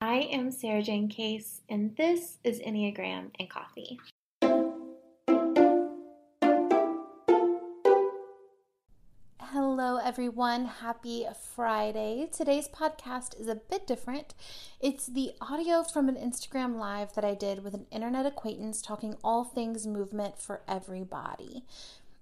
I am Sarajane Case, and this is Enneagram and Coffee. Hello, everyone. Happy Friday. Today's podcast is a bit different. It's the audio from an Instagram live that I did with an internet acquaintance talking all things movement for everybody.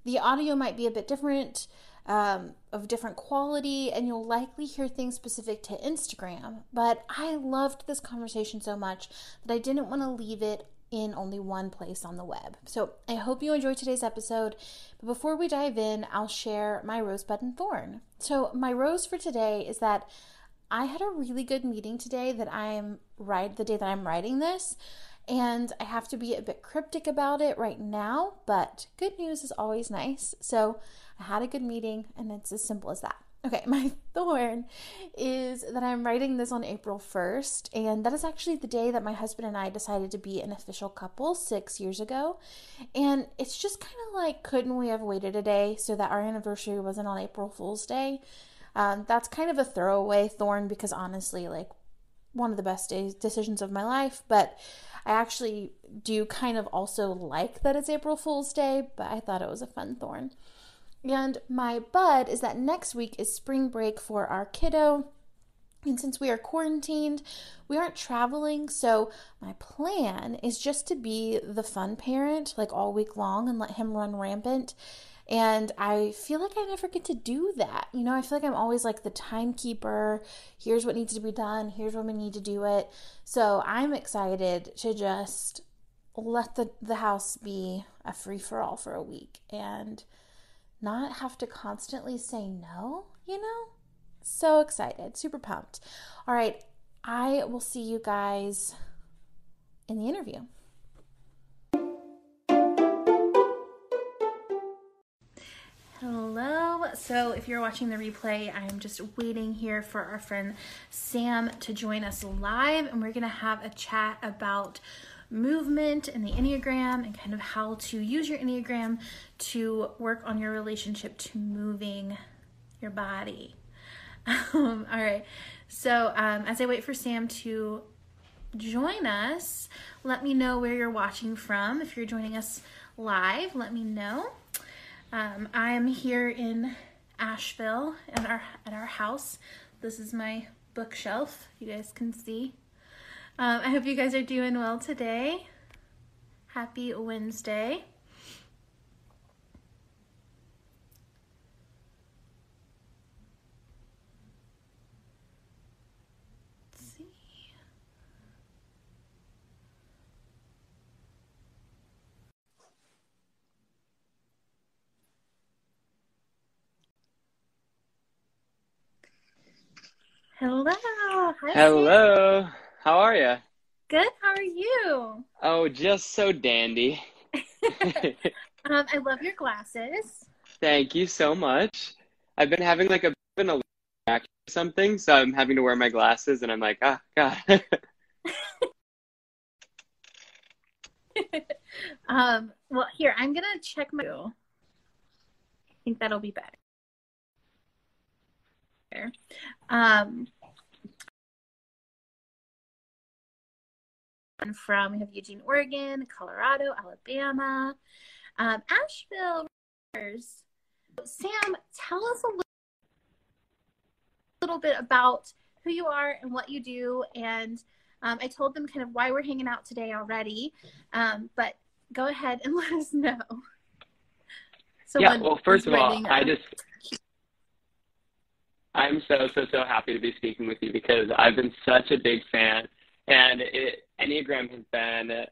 The audio might be a bit different um, of different quality, and you'll likely hear things specific to Instagram. But I loved this conversation so much that I didn't want to leave it in only one place on the web. So I hope you enjoyed today's episode. But before we dive in, I'll share my rosebud and thorn. So my rose for today is that I had a really good meeting today that I'm right the day that I'm writing this. And I have to be a bit cryptic about it right now, but good news is always nice. So I had a good meeting, and it's as simple as that. Okay, my thorn is that I'm writing this on April 1st, and that is actually the day that my husband and I decided to be an official couple six years ago. And it's just kind of like, couldn't we have waited a day so that our anniversary wasn't on April Fool's Day? Um, that's kind of a throwaway thorn because honestly, like, one of the best days, decisions of my life, but I actually do kind of also like that it's April Fool's Day, but I thought it was a fun thorn. And my bud is that next week is spring break for our kiddo. And since we are quarantined, we aren't traveling. So, my plan is just to be the fun parent like all week long and let him run rampant. And I feel like I never get to do that. You know, I feel like I'm always like the timekeeper. Here's what needs to be done. Here's when we need to do it. So, I'm excited to just let the, the house be a free for all for a week. And not have to constantly say no, you know? So excited, super pumped. All right, I will see you guys in the interview. Hello. So, if you're watching the replay, I'm just waiting here for our friend Sam to join us live, and we're going to have a chat about movement and the Enneagram and kind of how to use your Enneagram to work on your relationship to moving your body. Um, all right. So, um, as I wait for Sam to join us, let me know where you're watching from. If you're joining us live, let me know. Um, I'm here in Asheville at our at our house. This is my bookshelf. You guys can see. Um, I hope you guys are doing well today. Happy Wednesday. Hello. Hi, Hello. How are you? Good. How are you? Oh, just so dandy. um, I love your glasses. Thank you so much. I've been having like a been a or something, so I'm having to wear my glasses, and I'm like, ah, God. um. Well, here I'm gonna check my. I think that'll be better. Um. From we have Eugene, Oregon, Colorado, Alabama, um, Asheville. Sam, tell us a little, little bit about who you are and what you do. And um, I told them kind of why we're hanging out today already. Um, but go ahead and let us know. So yeah, well, first of all, I just I'm so so so happy to be speaking with you because I've been such a big fan, and it Enneagram has been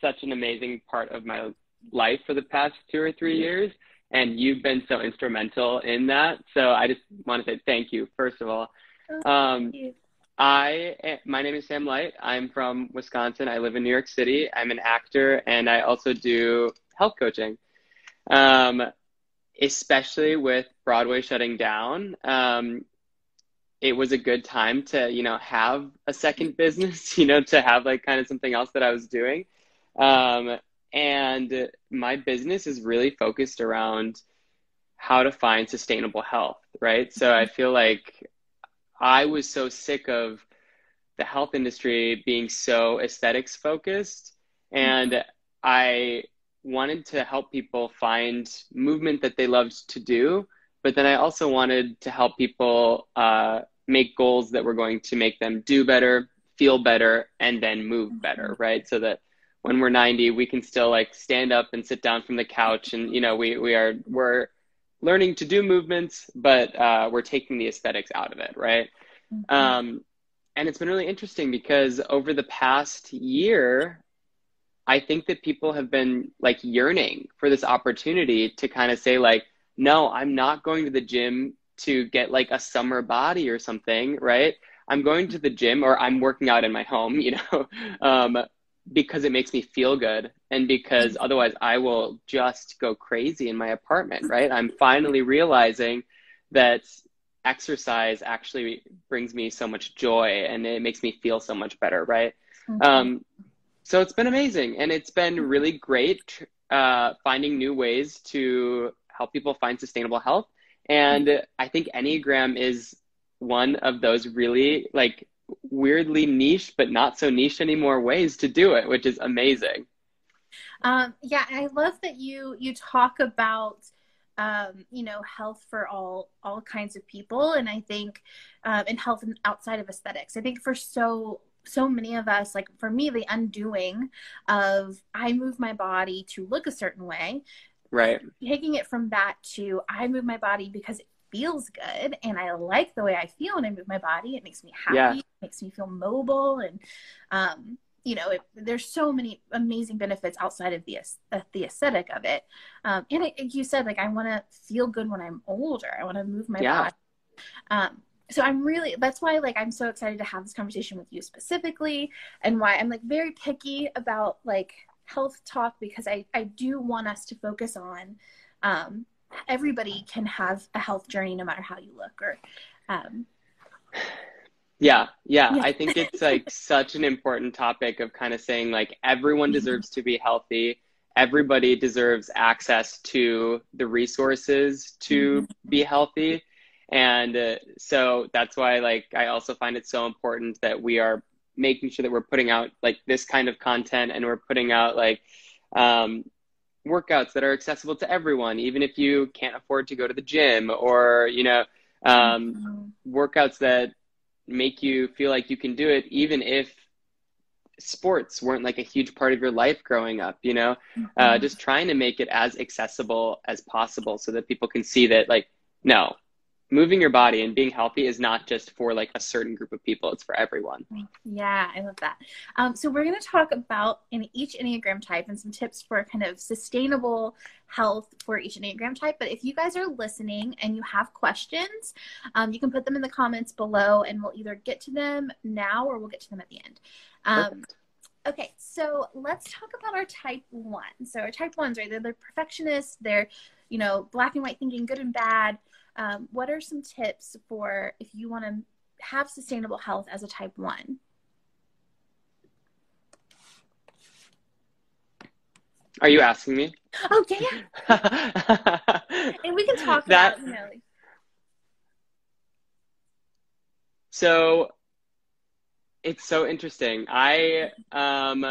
such an amazing part of my life for the past two or three years. And you've been so instrumental in that. So I just want to say thank you, first of all. Oh, um, I my name is Sam Light. I'm from Wisconsin. I live in New York City. I'm an actor and I also do health coaching. Um, especially with Broadway shutting down. Um, it was a good time to you know have a second business you know to have like kind of something else that i was doing um, and my business is really focused around how to find sustainable health right so i feel like i was so sick of the health industry being so aesthetics focused. And I wanted to help people find movement that they loved to do. But then I also wanted to help people uh, make goals that were going to make them do better, feel better, and then move better, right? So that when we're 90, we can still like stand up and sit down from the couch and, you know, we, we are, we're learning to do movements, but uh, we're taking the aesthetics out of it, right? Mm-hmm. Um, and it's been really interesting because over the past year, I think that people have been like yearning for this opportunity to kind of say, like, no, I'm not going to the gym to get like a summer body or something, right? I'm going to the gym or I'm working out in my home, you know, um, because it makes me feel good and because otherwise I will just go crazy in my apartment, right? I'm finally realizing that exercise actually brings me so much joy and it makes me feel so much better, right? Mm-hmm. Um, so it's been amazing and it's been really great uh, finding new ways to help people find sustainable health. And I think Enneagram is one of those really like weirdly niche, but not so niche anymore ways to do it, which is amazing. Um, yeah, I love that you you talk about um, you know health for all all kinds of people, and I think um, in health outside of aesthetics. I think for so so many of us, like for me, the undoing of I move my body to look a certain way. Right. Taking it from that to I move my body because it feels good and I like the way I feel when I move my body. It makes me happy, yeah. it makes me feel mobile and um, you know, it, there's so many amazing benefits outside of the uh, the aesthetic of it. Um, and it, you said like I want to feel good when I'm older. I want to move my yeah. body. Um, so I'm really that's why like I'm so excited to have this conversation with you specifically and why I'm like very picky about like health talk because I I do want us to focus on um everybody can have a health journey no matter how you look or um yeah, yeah, yeah. I think it's like such an important topic of kind of saying like everyone mm-hmm. deserves to be healthy. Everybody deserves access to the resources to mm-hmm. be healthy and uh, so that's why like i also find it so important that we are making sure that we're putting out like this kind of content and we're putting out like um, workouts that are accessible to everyone even if you can't afford to go to the gym or you know um, mm-hmm. workouts that make you feel like you can do it even if sports weren't like a huge part of your life growing up you know uh, mm-hmm. uh, just trying to make it as accessible as possible so that people can see that like no moving your body and being healthy is not just for like a certain group of people it's for everyone. Yeah i love that. Um, so we're going to talk about in each enneagram type and some tips for kind of sustainable health for each enneagram type but if you guys are listening and you have questions um, you can put them in the comments below and we'll either get to them now or we'll get to them at the end. Um, okay so let's talk about our type one. So our type ones right they're, they're perfectionists they're you know black and white thinking good and bad um, what are some tips for if you want to have sustainable health as a type 1? Are you asking me? Oh, yeah. and we can talk that, about, you know. So it's so interesting. I um,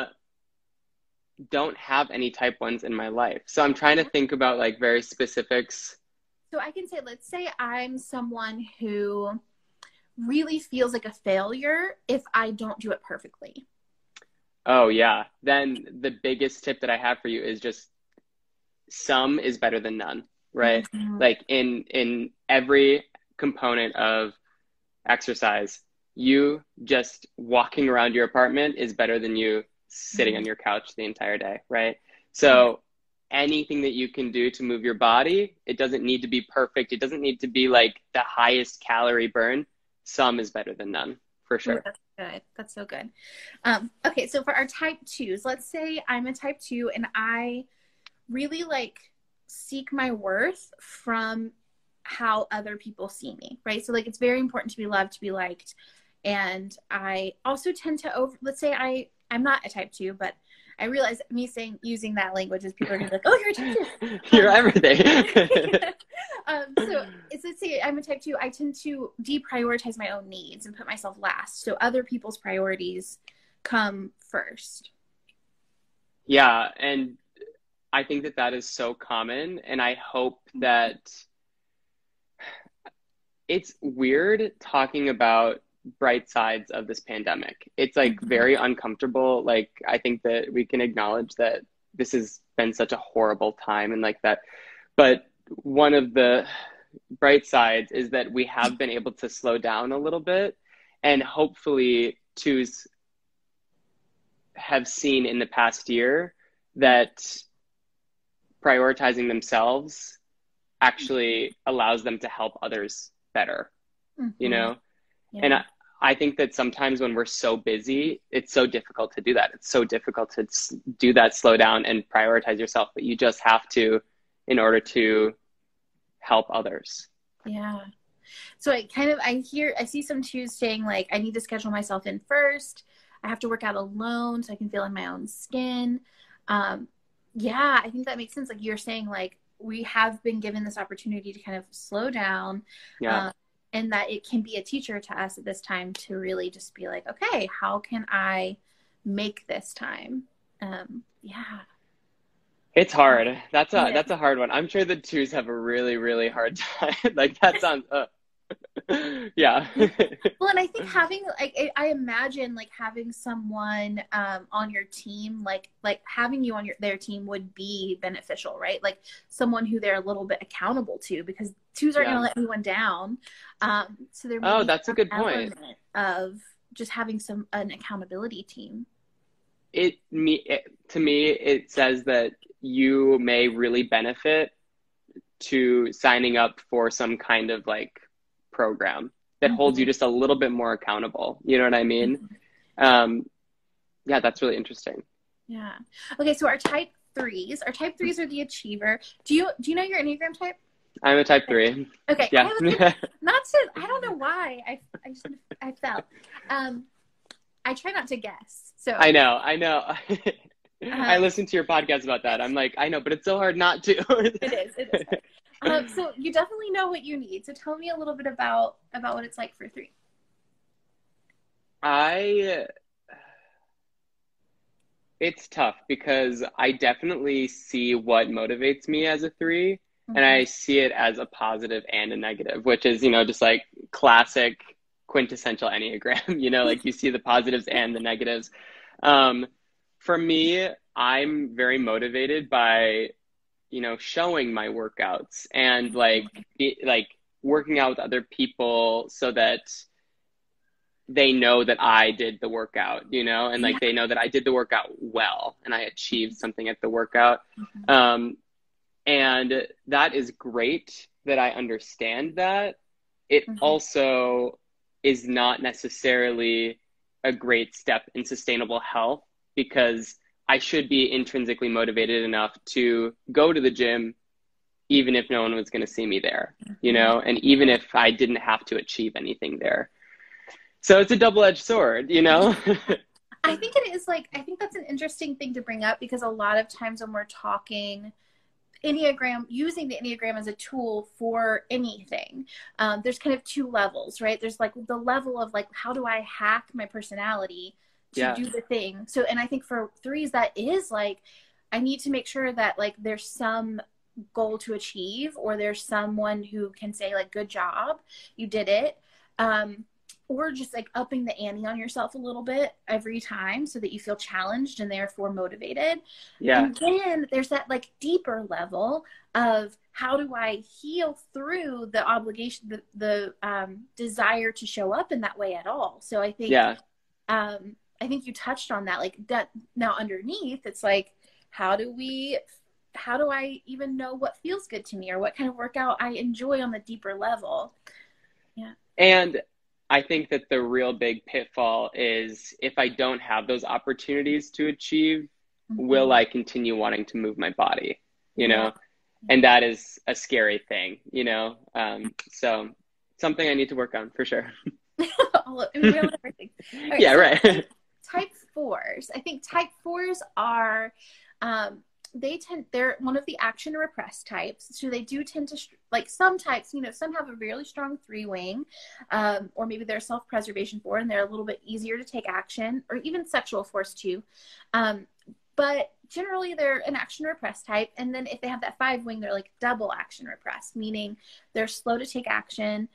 don't have any type ones in my life. So I'm trying to think about like very specifics so I can say, let's say I'm someone who really feels like a failure if I don't do it perfectly. Oh, yeah. Then the biggest tip that I have for you is just some is better than none, right? Mm-hmm. Like in in every component of exercise, you just walking around your apartment is better than you sitting mm-hmm. on your couch the entire day, right? So anything that you can do to move your body. It doesn't need to be perfect. It doesn't need to be like the highest calorie burn. Some is better than none, for sure. Ooh, that's good. That's so good. Um, okay, so for our type twos, let's say I'm a type two and I really like seek my worth from how other people see me, right? So like it's very important to be loved, to be liked. And I also tend to over let's say I I'm not a type two, but I realize me saying using that language is people are gonna be like, "Oh, you're a type two. You're Um, everything. um, so it's let's say I'm a type two. I tend to deprioritize my own needs and put myself last. So other people's priorities come first. Yeah, and I think that that is so common, and I hope that it's weird talking about bright sides of this pandemic. It's like Mhm. very uncomfortable. Like I think that we can acknowledge that this has been such a horrible time and like that. But one of the bright sides is that we have been able to slow down a little bit and hopefully twos have seen in the past year that prioritizing themselves actually allows them to help others better you Mhm. know Yeah. and I, I think that sometimes when we're so busy it's so difficult to do that it's so difficult to do that slow down and prioritize yourself but you just have to in order to help others Yeah. So I kind of I hear I see some twos saying like I need to schedule myself in first. I have to work out alone so I can feel in my own skin. Um, yeah, I think that makes sense. Like you're saying, like we have been given this opportunity to kind of slow down, yeah um, and that it can be a teacher to us at this time to really just be like, okay, how can I make this time? Um, yeah. it's hard that's a Yeah. that's a hard one i'm sure the twos have a really really hard time like that sounds uh, yeah Well, and I think having like I- I imagine like having someone um, on your team, like like having you on your their team would be beneficial, right? Like someone who they're a little bit accountable to, because twos aren't Yeah. going to let anyone down. Um, so there. Oh, that's a good point. Of just having some an accountability team. it me it, to me it says that you may really benefit to signing up for some kind of like program that holds you just a little bit more accountable. You know what i mean? Um yeah that's really interesting. Yeah. Okay, so our type threes, our type threes are the achiever. Do you do you know your enneagram type? i'm a type three. Okay. Yeah. Not to i don't know why. I i just i felt um i try not to guess so. I know i know i listened to your podcast about that. I'm like i know but it's so hard not to. It is it is. Um, so you definitely know what you need. So tell me a little bit about about what it's like for three. I it's tough because I definitely see what motivates me as a 3 and I see it as a positive and a negative, which is, you know, just like classic quintessential Enneagram, you know, like you see the positives and the negatives. Um, for me, I'm very motivated by, you know, showing my workouts and like, be, like working out with other people so that they know that I did the workout, you know, and like they know that I did the workout well and I achieved something at the workout. Mhm. Um, and that is great that I understand that. It Mhm. also is not necessarily a great step in sustainable health because I should be intrinsically motivated enough to go to the gym even if no one was going to see me there, you know, and even if I didn't have to achieve anything there. So it's a double edged sword, you know? I think it is like I think that's an interesting thing to bring up because a lot of times when we're talking Enneagram, using the Enneagram as a tool for anything, um, there's kind of two levels, right? There's like the level of like how do I hack my personality to Yeah. do the thing. So, and I think for threes that is like I need to make sure that like there's some goal to achieve or there's someone who can say like good job, you did it. Um, or just like upping the ante on yourself a little bit every time so that you feel challenged and therefore motivated. yeah. And then there's that like deeper level of how do I heal through the obligation, the, the um, desire to show up in that way at all. So I think, Yeah. um, I think you touched on that. Like that now underneath, it's like, how do we, how do I even know what feels good to me or what kind of workout I enjoy on the deeper level? Yeah. And I think that the real big pitfall is if I don't have those opportunities to achieve, will I continue wanting to move my body? You know, Yeah. and that is a scary thing, you know? Um, so something I need to work on for sure. All I mean, we all everything. right, yeah, so- right. type fours, I think type fours are um, they tend they're one of the action repressed types. So they do tend to like some types you know some have a really strong three wing um, or maybe they're self-preservation four and they're a little bit easier to take action or even sexual fours too. Um, but generally they're an action repressed type. And then if they have that five wing they're like double action repressed meaning they're slow to take action.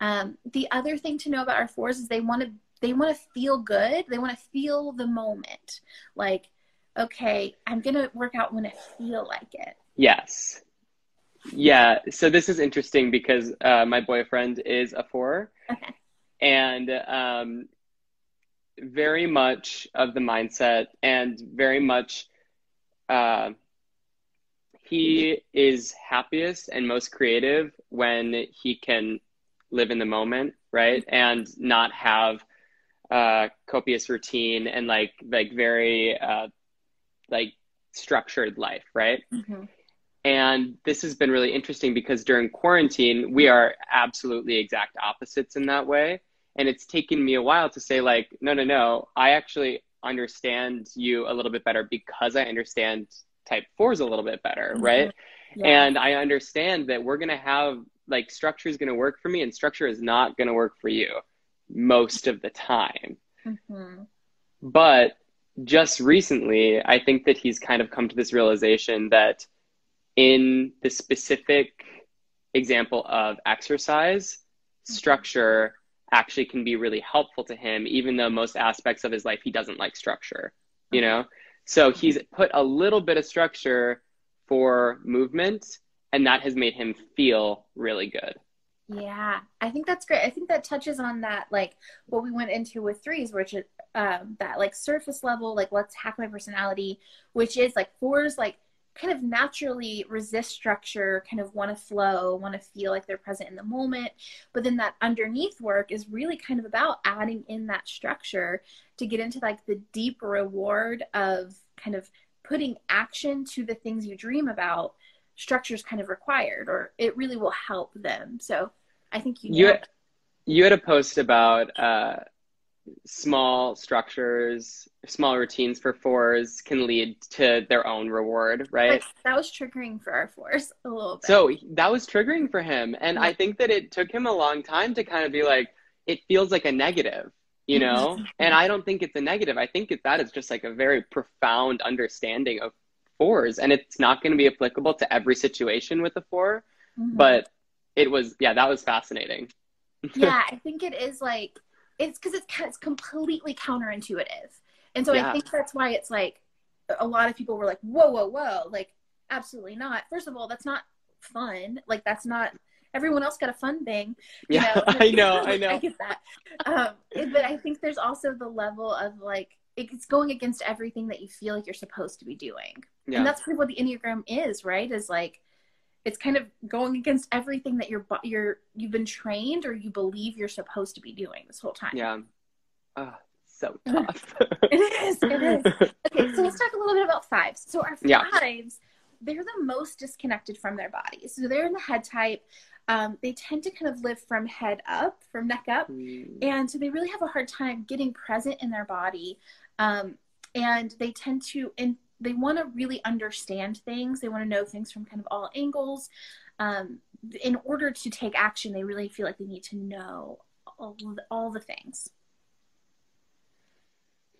Um, the other thing to know about our fours is they want to they want to feel good they want to feel the moment like okay, I'm going to work out when I feel like it. Yes. Yeah. So this is interesting because uh, my boyfriend is a four. Okay. And um, very much of the mindset and very much uh, he is happiest and most creative when he can live in the moment, right? And not have uh, copious routine and like like very uh, like structured life, right? Mm-hmm. And this has been really interesting because during quarantine, we are absolutely exact opposites in that way. And it's taken me a while to say, like, no, no, no, I actually understand you a little bit better because I understand type fours a little bit better, mm-hmm. right? Yeah. And I understand that we're going to have, like, structure is going to work for me and structure is not going to work for you most of the time. Mm-hmm. But just recently, I think that he's kind of come to this realization that in the specific example of exercise, structure actually can be really helpful to him, even though most aspects of his life he doesn't like structure, you know? So he's put a little bit of structure for movement, and that has made him feel really good. Yeah, I think that's great. I think that touches on that, like what we went into with threes, which is um, that like surface level, like let's hack my personality, which is like fours, like kind of naturally resist structure, kind of want to flow, want to feel like they're present in the moment. But then that underneath work is really kind of about adding in that structure to get into like the deep reward of kind of putting action to the things you dream about structure is kind of required or it really will help them. So i think you you had, you had a post about uh, small structures small routines for fours can lead to their own reward right? That was triggering for our fours a little bit. So that was triggering for him and yeah. i think that it took him a long time to kind of be like it feels like a negative you know? And i don't think it's a negative. I think that that is just like a very profound understanding of fours and it's not going to be applicable to every situation with a 4 mm-hmm. but it was yeah that was fascinating yeah i think it is like it's because it's it's completely counterintuitive and so yeah. i think that's why it's like a lot of people were like whoa whoa whoa like absolutely not first of all that's not fun like that's not everyone else got a fun thing yeah know? i know i know i get that um, but i think there's also the level of like it's going against everything that you feel like you're supposed to be doing. Yeah. And that's kind of what the Enneagram is, right? Is like it's kind of going against everything that you're you're you've been trained or you believe you're supposed to be doing this whole time. Yeah. Oh, so tough. it is. It is. Okay, so let's talk a little bit about fives. So our fives, yeah. they're the most disconnected from their bodies. So they're in the head type. Um, they tend to kind of live from head up, from neck up, mm. and so they really have a hard time getting present in their body um, and they tend to, and they want to really understand things. They want to know things from kind of all angles. Um, in order to take action, they really feel like they need to know all the, all the things.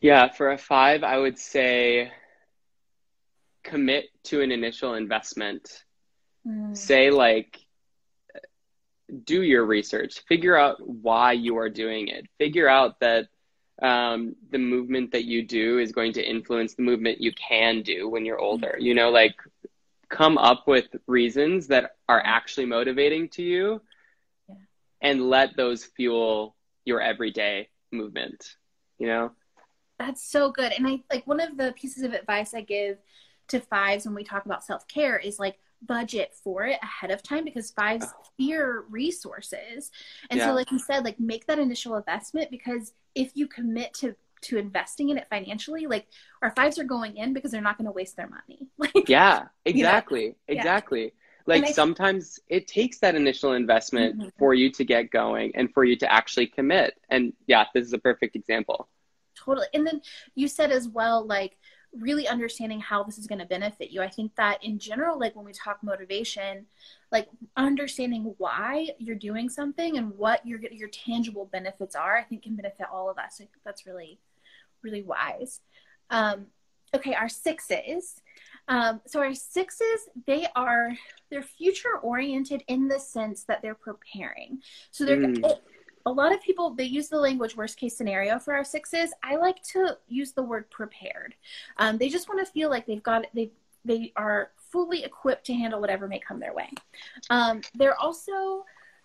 Yeah, for a five, I would say commit to an initial investment. Mm. Say, like, do your research, figure out why you are doing it, figure out that um, the movement that you do is going to influence the movement you can do when you're older. You know, like come up with reasons that are actually motivating to you yeah. and let those fuel your everyday movement, you know? That's so good. And I like one of the pieces of advice I give to fives when we talk about self care is like budget for it ahead of time because fives oh. fear resources. And yeah. so like you said, like make that initial investment because if you commit to to investing in it financially, like our fives are going in because they're not going to waste their money. Like Yeah, exactly. You know? Exactly. Yeah. Like I, sometimes it takes that initial investment mm-hmm. for you to get going and for you to actually commit. And yeah, this is a perfect example. totally. And then you said as well, like really understanding how this is going to benefit you. I think that in general, like when we talk motivation, like understanding why you're doing something and what your your tangible benefits are, I think can benefit all of us. I think that's really, really wise. Um, okay, our sixes. Um, so our sixes, they are they're future oriented in the sense that they're preparing. So they're mm. A lot of people they use the language worst case scenario for our sixes. I like to use the word prepared. Um, they just want to feel like they've got they they are fully equipped to handle whatever may come their way. Um, they're also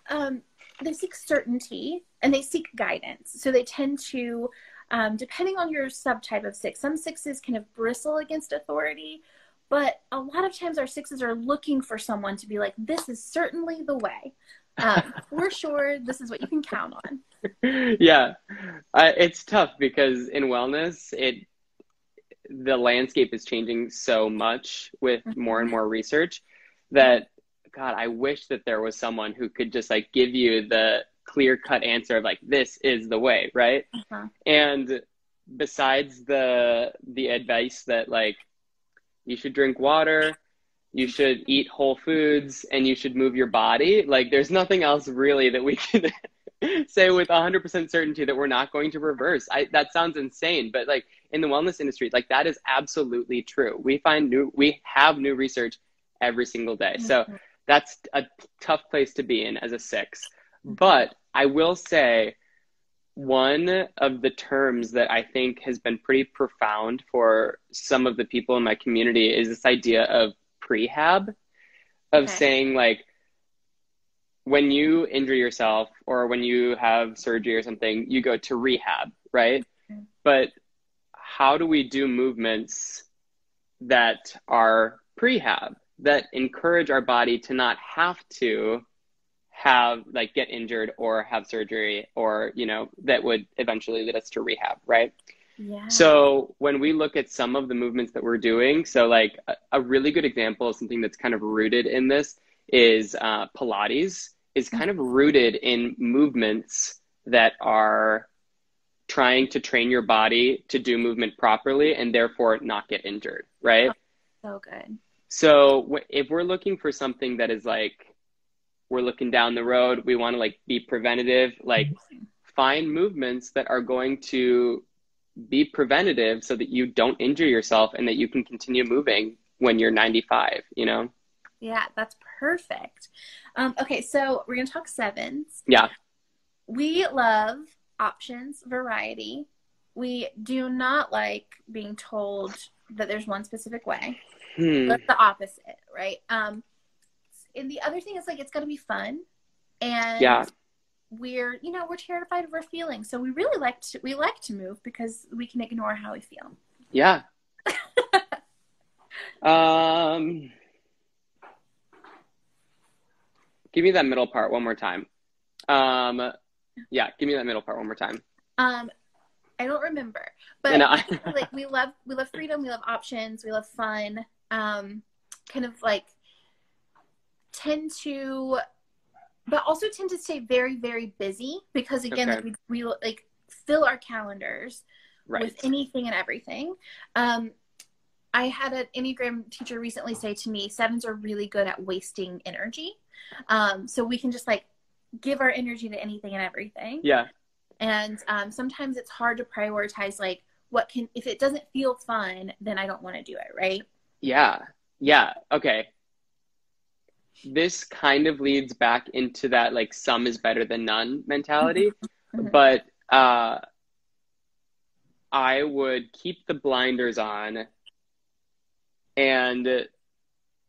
um, they seek certainty and they seek guidance. So they tend to um, depending on your subtype of six, some sixes kind of bristle against authority, but a lot of times our sixes are looking for someone to be like, this is certainly the way. Um, for sure, this is what you can count on. Yeah, uh, it's tough because in wellness, it the landscape is changing so much with mm-hmm. more and more research that God, I wish that there was someone who could just like give you the clear cut answer of like this is the way, right? Uh-huh. And besides the the advice that like you should drink water, you should eat whole foods, and you should move your body, like there's nothing else really that we can say with 100% certainty that we're not going to reverse. I that sounds insane, but like in the wellness industry, like that is absolutely true. We find new we have new research every single day. So mm-hmm. that's a tough place to be in as a 6. But I will say one of the terms that I think has been pretty profound for some of the people in my community is this idea of prehab, of okay. saying, like, when you injure yourself or when you have surgery or something, you go to rehab, right? Mm-hmm. But how do we do movements that are prehab, that encourage our body to not have to have like get injured or have surgery or you know that would eventually lead us to rehab right yeah. so when we look at some of the movements that we're doing so like a, a really good example of something that's kind of rooted in this is uh, pilates is kind of rooted in movements that are trying to train your body to do movement properly and therefore not get injured right? So good. So if we're looking for something that is like we're looking down the road we want to like be preventative like find movements that are going to be preventative so that you don't injure yourself and that you can continue moving when you're 95 you know? Yeah that's perfect. Um, okay so we're gonna talk sevens. Yeah. We love options variety. We do not like being told that there's one specific way. Hmm. that's the opposite right? Um, and the other thing is like it's going to be fun and yeah we're you know we're terrified of our feelings. So we really like to we like to move because we can ignore how we feel. Yeah. Um give me that middle part one more time. Um yeah give me that middle part one more time. Um i don't remember but I... like we love we love freedom we love options we love fun. Um kind of like tend to but also tend to stay very very busy because again okay. like we, we like fill our calendars right. with anything and everything. Um i had an enneagram teacher recently say to me sevens are really good at wasting energy. Um so we can just like give our energy to anything and everything. Yeah. And um sometimes it's hard to prioritize like what can if it doesn't feel fun then i don't want to do it right? Yeah. Yeah. Okay this kind of leads back into that like some is better than none mentality mm-hmm. but uh i would keep the blinders on and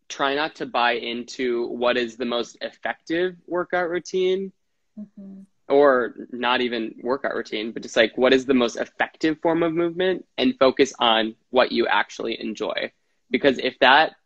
try not to buy into what is the most effective workout routine mm-hmm. or not even workout routine but just like what is the most effective form of movement and focus on what you actually enjoy because if that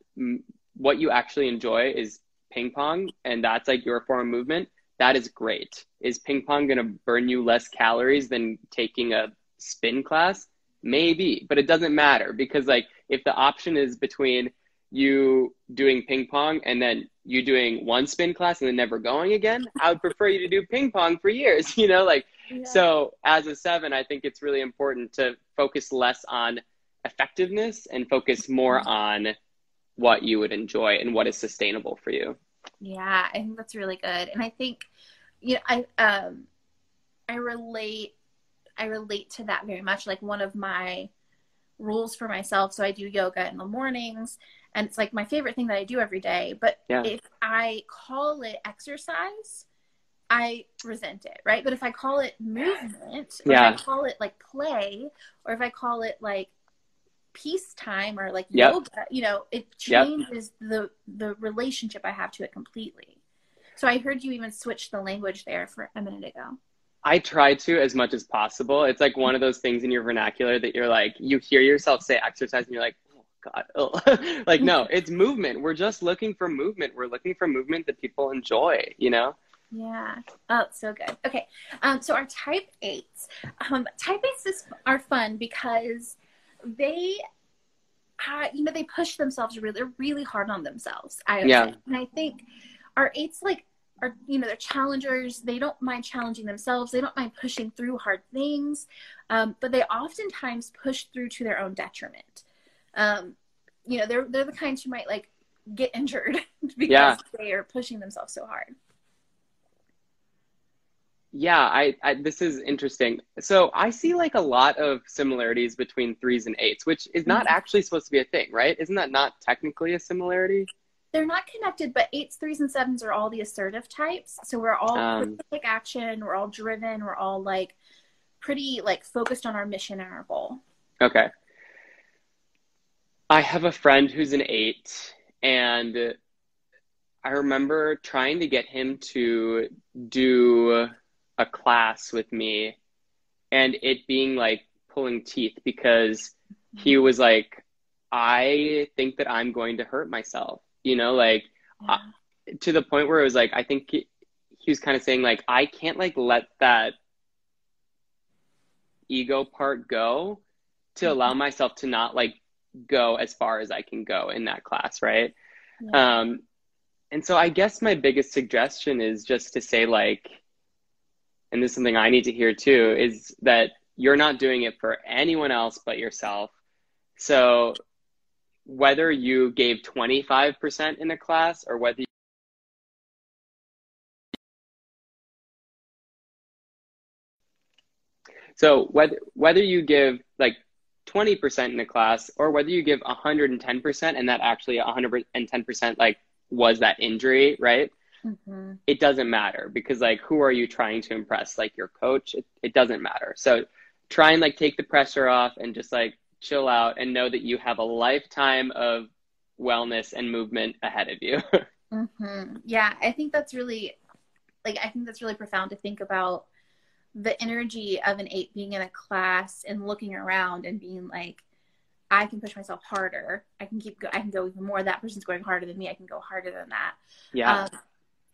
what you actually enjoy is ping pong and that's like your form of movement, that is great. Is ping pong going to burn you less calories than taking a spin class? Maybe, but it doesn't matter because like if the option is between you doing ping pong and then you doing one spin class and then never going again, I would prefer you to do ping pong for years, you know, like Yeah. So as a seven, I think it's really important to focus less on effectiveness and focus more mm-hmm. on what you would enjoy and what is sustainable for you. Yeah, I think that's really good. And I think, you know, I um I relate I relate to that very much. Like one of my rules for myself. So I do yoga in the mornings and it's like my favorite thing that I do every day. But yeah. if I call it exercise, I resent it, right? But if I call it movement, or yeah. if I call it like play, or if I call it like peacetime or like yep. yoga, you know, it changes yep. the the relationship I have to it completely. So I heard you even switch the language there for a minute ago. I try to as much as possible. It's like one of those things in your vernacular that you're like, you hear yourself say exercise and you're like, oh God, oh. like, no, it's movement. We're just looking for movement. We're looking for movement that people enjoy, you know? Yeah. Oh, so good. Okay. Um, so our type eights, um, type eights is, are fun because they, uh, you know, they push themselves really, really hard on themselves. I yeah. Say. And I think our eights like are you know they're challengers they don't mind challenging themselves they don't mind pushing through hard things um, but they oftentimes push through to their own detriment um, you know they're they're the kinds who might like get injured because yeah. they are pushing themselves so hard yeah I, I this is interesting so i see like a lot of similarities between threes and eights which is not mm-hmm. actually supposed to be a thing right isn't that not technically a similarity they're not connected, but eights, threes, and sevens are all the assertive types. So we're all um, quick action. We're all driven. We're all like pretty like focused on our mission and our goal. Okay. I have a friend who's an eight, and I remember trying to get him to do a class with me, and it being like pulling teeth because he mm-hmm. was like, I think that I'm going to hurt myself you know like yeah. uh, to the point where it was like i think he, he was kind of saying like i can't like let that ego part go to mm-hmm. allow myself to not like go as far as i can go in that class right yeah. um and so i guess my biggest suggestion is just to say like and this is something i need to hear too is that you're not doing it for anyone else but yourself so whether you gave 25% in a class or whether So whether whether you give like 20% in a class or whether you give 110% and that actually 110% like was that injury, right? Mm-hmm. It doesn't matter because like who are you trying to impress? Like your coach? It, it doesn't matter. So try and like take the pressure off and just like chill out and know that you have a lifetime of wellness and movement ahead of you. mm-hmm. Yeah, I think that's really, like, I think that's really profound to think about the energy of an eight being in a class and looking around and being like, I can push myself harder. I can keep. Go- I can go even more. That person's going harder than me. I can go harder than that. Yeah. Um,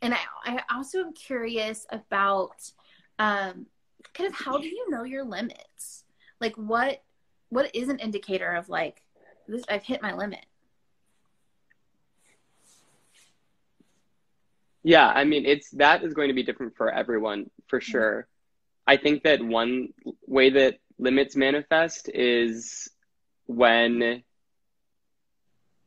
and I, I also am curious about um, kind of how do you know your limits? Like, what what is an indicator of like this I've hit my limit? Yeah, I mean it's that is going to be different for everyone for sure. I think that one way that limits manifest is when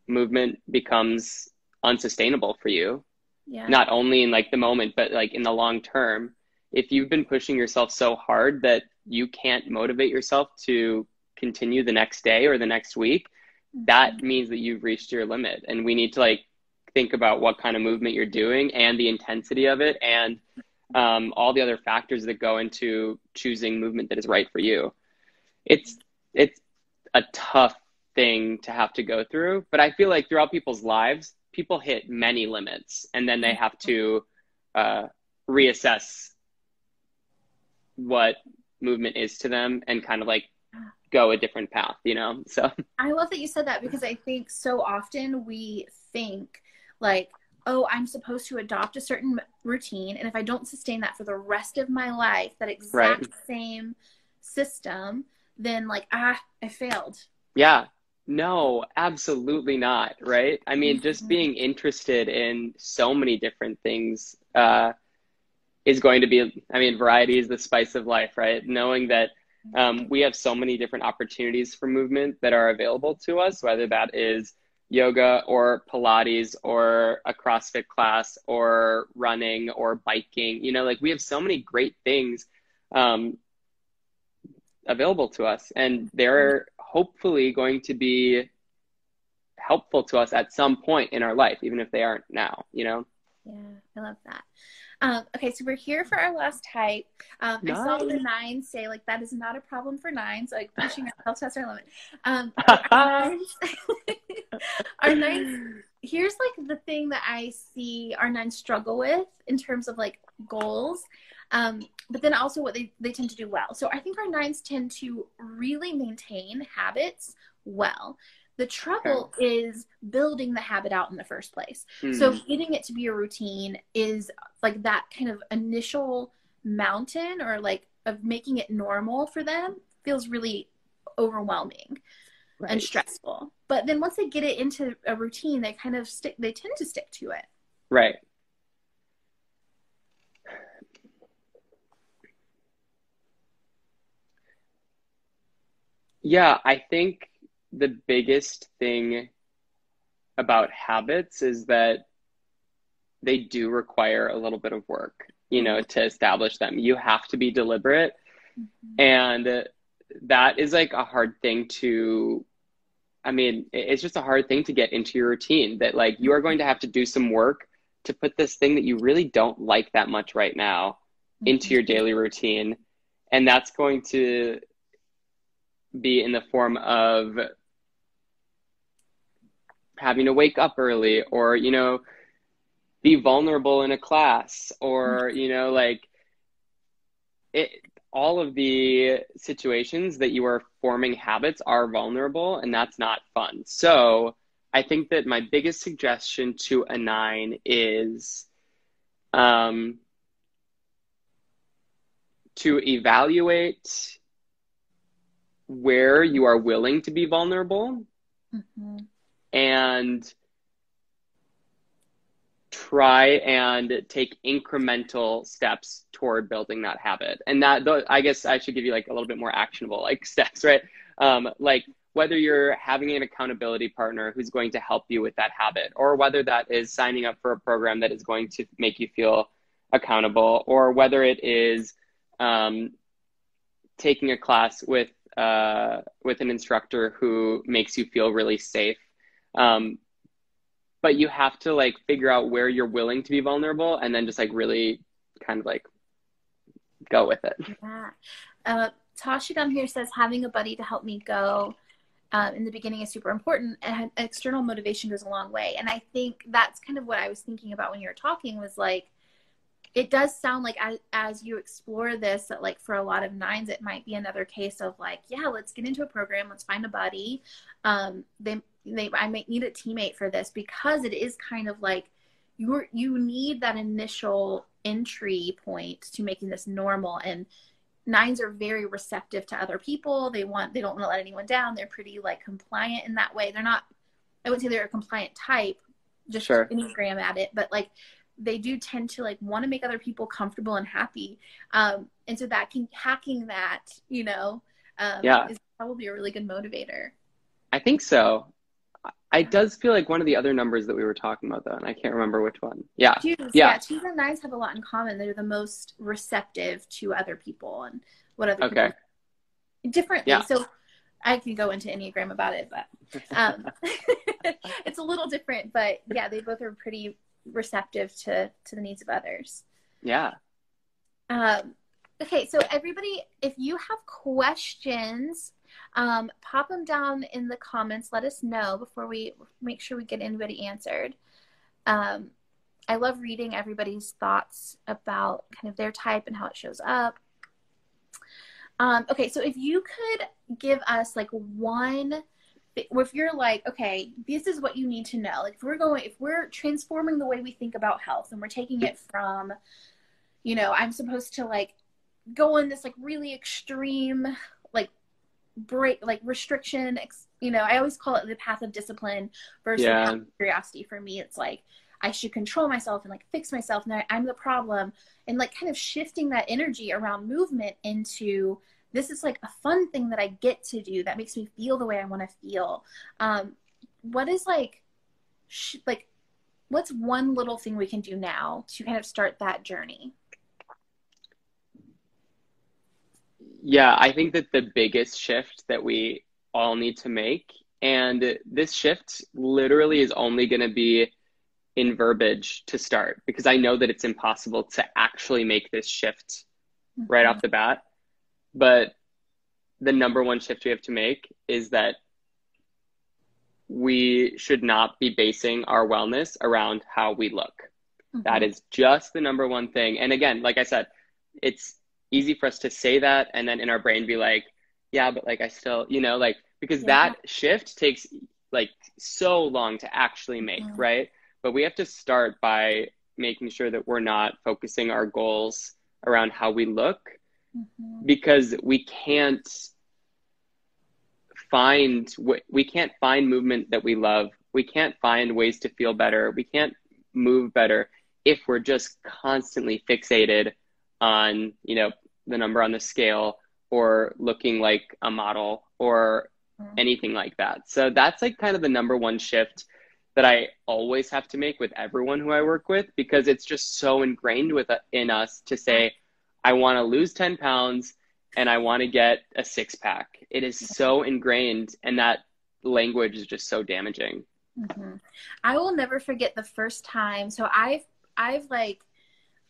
movement becomes unsustainable for you. Yeah. Not only in like the moment, but like in the long term. If you've been pushing yourself so hard that you can't motivate yourself to continue the next day or the next week, mm-hmm. that means that you've reached your limit. And we need to like think about what kind of movement you're doing and the intensity of it and um, all the other factors that go into choosing movement that is right for you. It's it's a tough thing to have to go through, but I feel like throughout people's lives, people hit many limits and then they have to uh, reassess what movement is to them and kind of like go a different path, you know? So I love that you said that because I think so often we think like, oh, I'm supposed to adopt a certain routine. And if I don't sustain that for the rest of my life, that exact right. same system, then like, ah, I failed. Yeah. No, absolutely not. Right. I mean, mm-hmm. just being interested in so many different things uh, is going to be, I mean, variety is the spice of life, right? Knowing that um, we have so many different opportunities for movement that are available to us, whether that is yoga or Pilates or a CrossFit class or running or biking. You know, like we have so many great things um, available to us, and they're hopefully going to be helpful to us at some point in our life, even if they aren't now, you know? Yeah, I love that. Um, okay, so we're here for our last type. Um, I saw the nine say like that is not a problem for nines, like pushing ourselves past our limit. Um, our nines, our nines. Here's like the thing that I see our nines struggle with in terms of like goals, um, but then also what they they tend to do well. So I think our nines tend to really maintain habits well. The trouble okay. is building the habit out in the first place. Mm. So getting it to be a routine is like that kind of initial mountain or like of making it normal for them feels really overwhelming right. and stressful. But then once they get it into a routine, they kind of stick they tend to stick to it. Right. Yeah, I think the biggest thing about habits is that they do require a little bit of work, you know, to establish them. You have to be deliberate. Mm-hmm. And that is like a hard thing to, I mean, it's just a hard thing to get into your routine that like you are going to have to do some work to put this thing that you really don't like that much right now mm-hmm. into your daily routine. And that's going to be in the form of having to wake up early or you know be vulnerable in a class or you know like it all of the situations that you are forming habits are vulnerable and that's not fun. So i think that my biggest suggestion to a nine is um, to evaluate where you are willing to be vulnerable mm-hmm and try and take incremental steps toward building that habit. And that, I guess I should give you like a little bit more actionable like steps, right? Um, like whether you're having an accountability partner who's going to help you with that habit, or whether that is signing up for a program that is going to make you feel accountable, or whether it is um, taking a class with uh, with an instructor who makes you feel really safe um, but you have to like figure out where you're willing to be vulnerable and then just like really kind of like go with it. Yeah. Uh, Tasha down here says having a buddy to help me go um, in the beginning is super important and external motivation goes a long way. And I think that's kind of what I was thinking about when you were talking was like, it does sound like as, as you explore this that like for a lot of nines it might be another case of like yeah let's get into a program let's find a buddy. Um, they they I might need a teammate for this because it is kind of like you're you need that initial entry point to making this normal. And nines are very receptive to other people. They want they don't want to let anyone down. They're pretty like compliant in that way. They're not i wouldn't say they're a compliant type just sure. enneagram at it but like they do tend to like want to make other people comfortable and happy um and so that can hacking that you know um yeah. is probably a really good motivator i think so it does feel like one of the other numbers that we were talking about though, and I can't remember which one. Yeah. Twos, yeah. yeah. Twos and nines have a lot in common. They're the most receptive to other people and what other okay. people differently. Yeah. So I can go into Enneagram about it, but um, it's a little different. But yeah, they both are pretty receptive to to the needs of others. Yeah. Um, okay, so everybody, if you have questions um, pop them down in the comments. Let us know before we make sure we get anybody answered. Um, I love reading everybody's thoughts about kind of their type and how it shows up. Um, okay, so if you could give us like one, if you're like, okay, this is what you need to know. Like if we're going, if we're transforming the way we think about health and we're taking it from, you know, I'm supposed to like go in this like really extreme like break like restriction you know i always call it the path of discipline versus yeah. curiosity for me it's like I should control myself and like fix myself and I'm the problem and like kind of shifting that energy around movement into this is like a fun thing that I get to do that makes me feel the way I want to feel. Um, what is like, sh- like, what's one little thing we can do now to kind of start that journey? Yeah, I think that the biggest shift that we all need to make, and this shift literally is only going to be in verbiage to start because I know that it's impossible to actually make this shift mm-hmm. right off the bat. But the number one shift we have to make is that we should not be basing our wellness around how we look. Mm-hmm. That is just the number one thing. And again, like I said, it's easy for us to say that and then in our brain be like, yeah, but like I still, you know, like because yeah. that shift takes like so long to actually make, mm-hmm. right? But we have to start by making sure that we're not focusing our goals around how we look mm-hmm. because we can't find we can't find movement that we love we can't find ways to feel better we can't move better if we're just constantly fixated on you know the number on the scale or looking like a model or mm-hmm. anything like that so that's like kind of the number one shift that I always have to make with everyone who I work with because it's just so ingrained with in us to say I want to lose 10 pounds and I want to get a six pack. It is so ingrained, and that language is just so damaging. Mm-hmm. I will never forget the first time. So I've I've like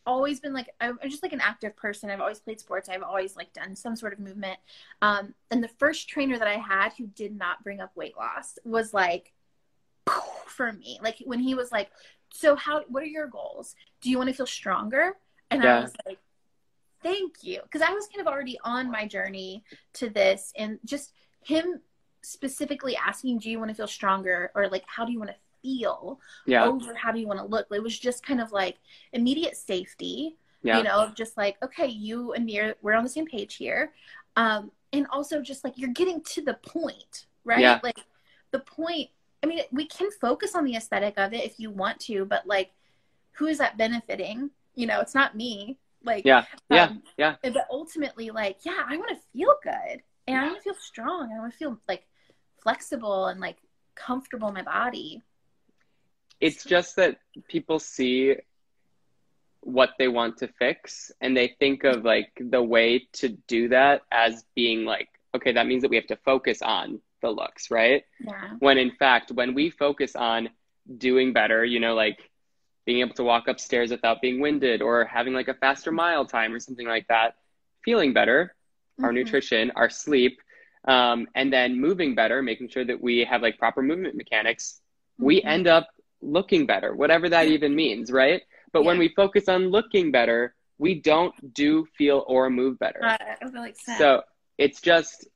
always been like I'm just like an active person. I've always played sports. I've always like done some sort of movement. Um, and the first trainer that I had who did not bring up weight loss was like for me. Like when he was like, "So how? What are your goals? Do you want to feel stronger?" And yeah. I was like, thank you. Because i was kind of already on my journey to this and just him specifically asking do you want to feel stronger? or like how do you want to feel? Yeah. over how do you want to look? It was just kind of like immediate safety yeah. you know just like okay you and me are we're on the same page here. Um and also just like you're getting to the point right? Yeah. like the point i mean we can focus on the aesthetic of it if you want to but like who is that benefiting? You know it's not me like, yeah, yeah, um, yeah. But ultimately, like, yeah, I want to feel good and yeah. I want to feel strong. I want to feel like flexible and like comfortable in my body. It's just that people see what they want to fix and they think of like the way to do that as being like, okay, that means that we have to focus on the looks, right? Yeah. When in fact, when we focus on doing better, you know, like being able to walk upstairs without being winded or having like a faster mile time or something like that, feeling better, mm-hmm. our nutrition, our sleep, um, and then moving better, making sure that we have like proper movement mechanics, mm-hmm. we end up looking better, whatever that even means, right? But yeah. when we focus on looking better, we don't do, feel, or move better. Like so it's just,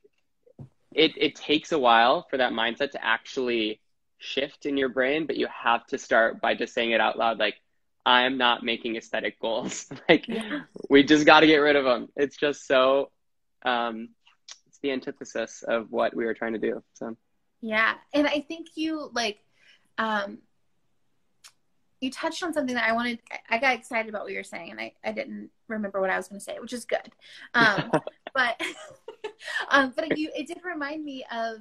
it, it takes a while for that mindset to actually shift in your brain, but you have to start by just saying it out loud like, I'm not making aesthetic goals. like, yeah. we just got to get rid of them. It's just so, um, it's the antithesis of what we were trying to do. So, yeah. And I think you like, um, you touched on something that I wanted. I got excited about what you were saying, and I, I didn't remember what I was going to say, which is good. Um, but um, but you, it did remind me of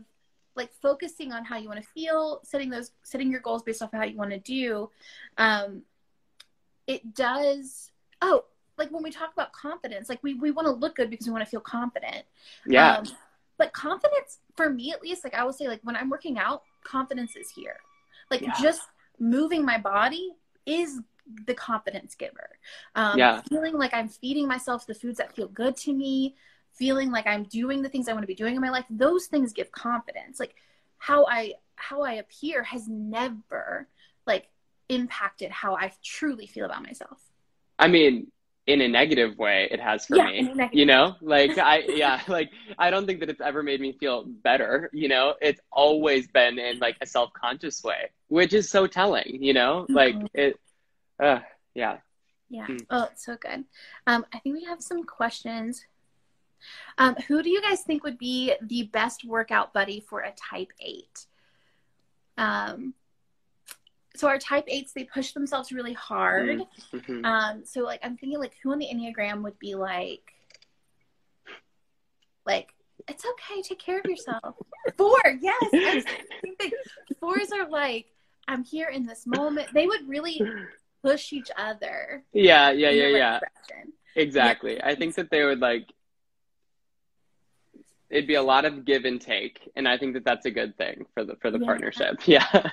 like focusing on how you want to feel, setting those setting your goals based off of how you want to do, um, it does. Oh, like when we talk about confidence, like we we want to look good because we want to feel confident. Yeah. Um, but confidence, for me at least, like I will say, like when I'm working out, confidence is here. Like yeah. just moving my body is the confidence giver. Um, yeah. Feeling like I'm feeding myself the foods that feel good to me, feeling like I'm doing the things I want to be doing in my life, those things give confidence. Like how I how I appear has never like impacted how I truly feel about myself. I mean, in a negative way it has for yeah, me you know like i yeah like i don't think that it's ever made me feel better you know it's always been in like a self-conscious way which is so telling you know mm-hmm. like it uh yeah yeah mm. oh it's so good um i think we have some questions um, who do you guys think would be the best workout buddy for a type 8? Um, so our type eights they push themselves really hard. Mhm. Um, so like I'm thinking like who on the Enneagram would be like like it's okay, take care of yourself. Four, yes. I was thinking the same thing. Fours are like, I'm here in this moment. They would really push each other. Yeah, yeah, yeah, yeah. Exactly. I think that they would like it'd be a lot of give and take, and I think that that's a good thing for the for the Yeah. partnership. Yeah.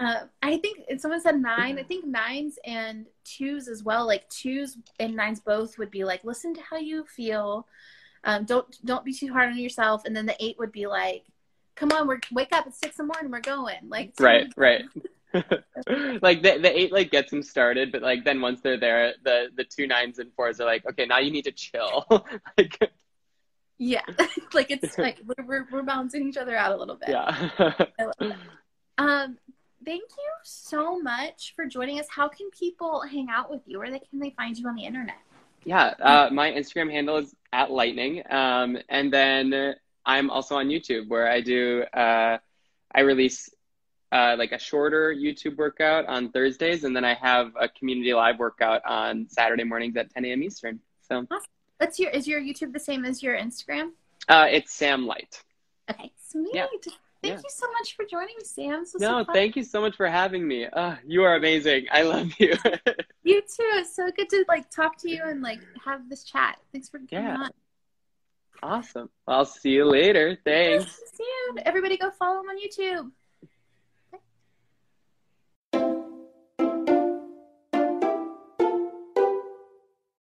Uh, I think someone said nine. I think nines and twos as well. Like twos and nines both would be like, listen to how you feel. Um, don't don't be too hard on yourself. And then the eight would be like, come on, we're wake up at six in the morning. We're going. Like right, right. like the the eight like gets them started, but like then once they're there, the the two nines and fours are like, okay, now you need to chill. like Yeah, like it's like we're, we're we're balancing each other out a little bit. yeah. I love that. Um, thank you so much for joining us. How can people hang out with you? or they can they find you on the internet? Yeah, uh, my Instagram handle is at lightning, um, and then I'm also on YouTube where I do uh, I release uh, like a shorter YouTube workout on Thursdays, and then I have a community live workout on Saturday mornings at 10 a.m. Eastern. So What's your is your YouTube the same as your Instagram? uh, it's Sam Light. Okay, sweet. Yeah. Thank Yeah. you so much for joining me, Sam. This No, so thank you so much for having me. Uh, you are amazing. I love you. you too. It's so good to like talk to you and like have this chat. Thanks for coming Yeah. on. awesome. I'll see you later. Thanks. See you. Everybody go follow him on YouTube.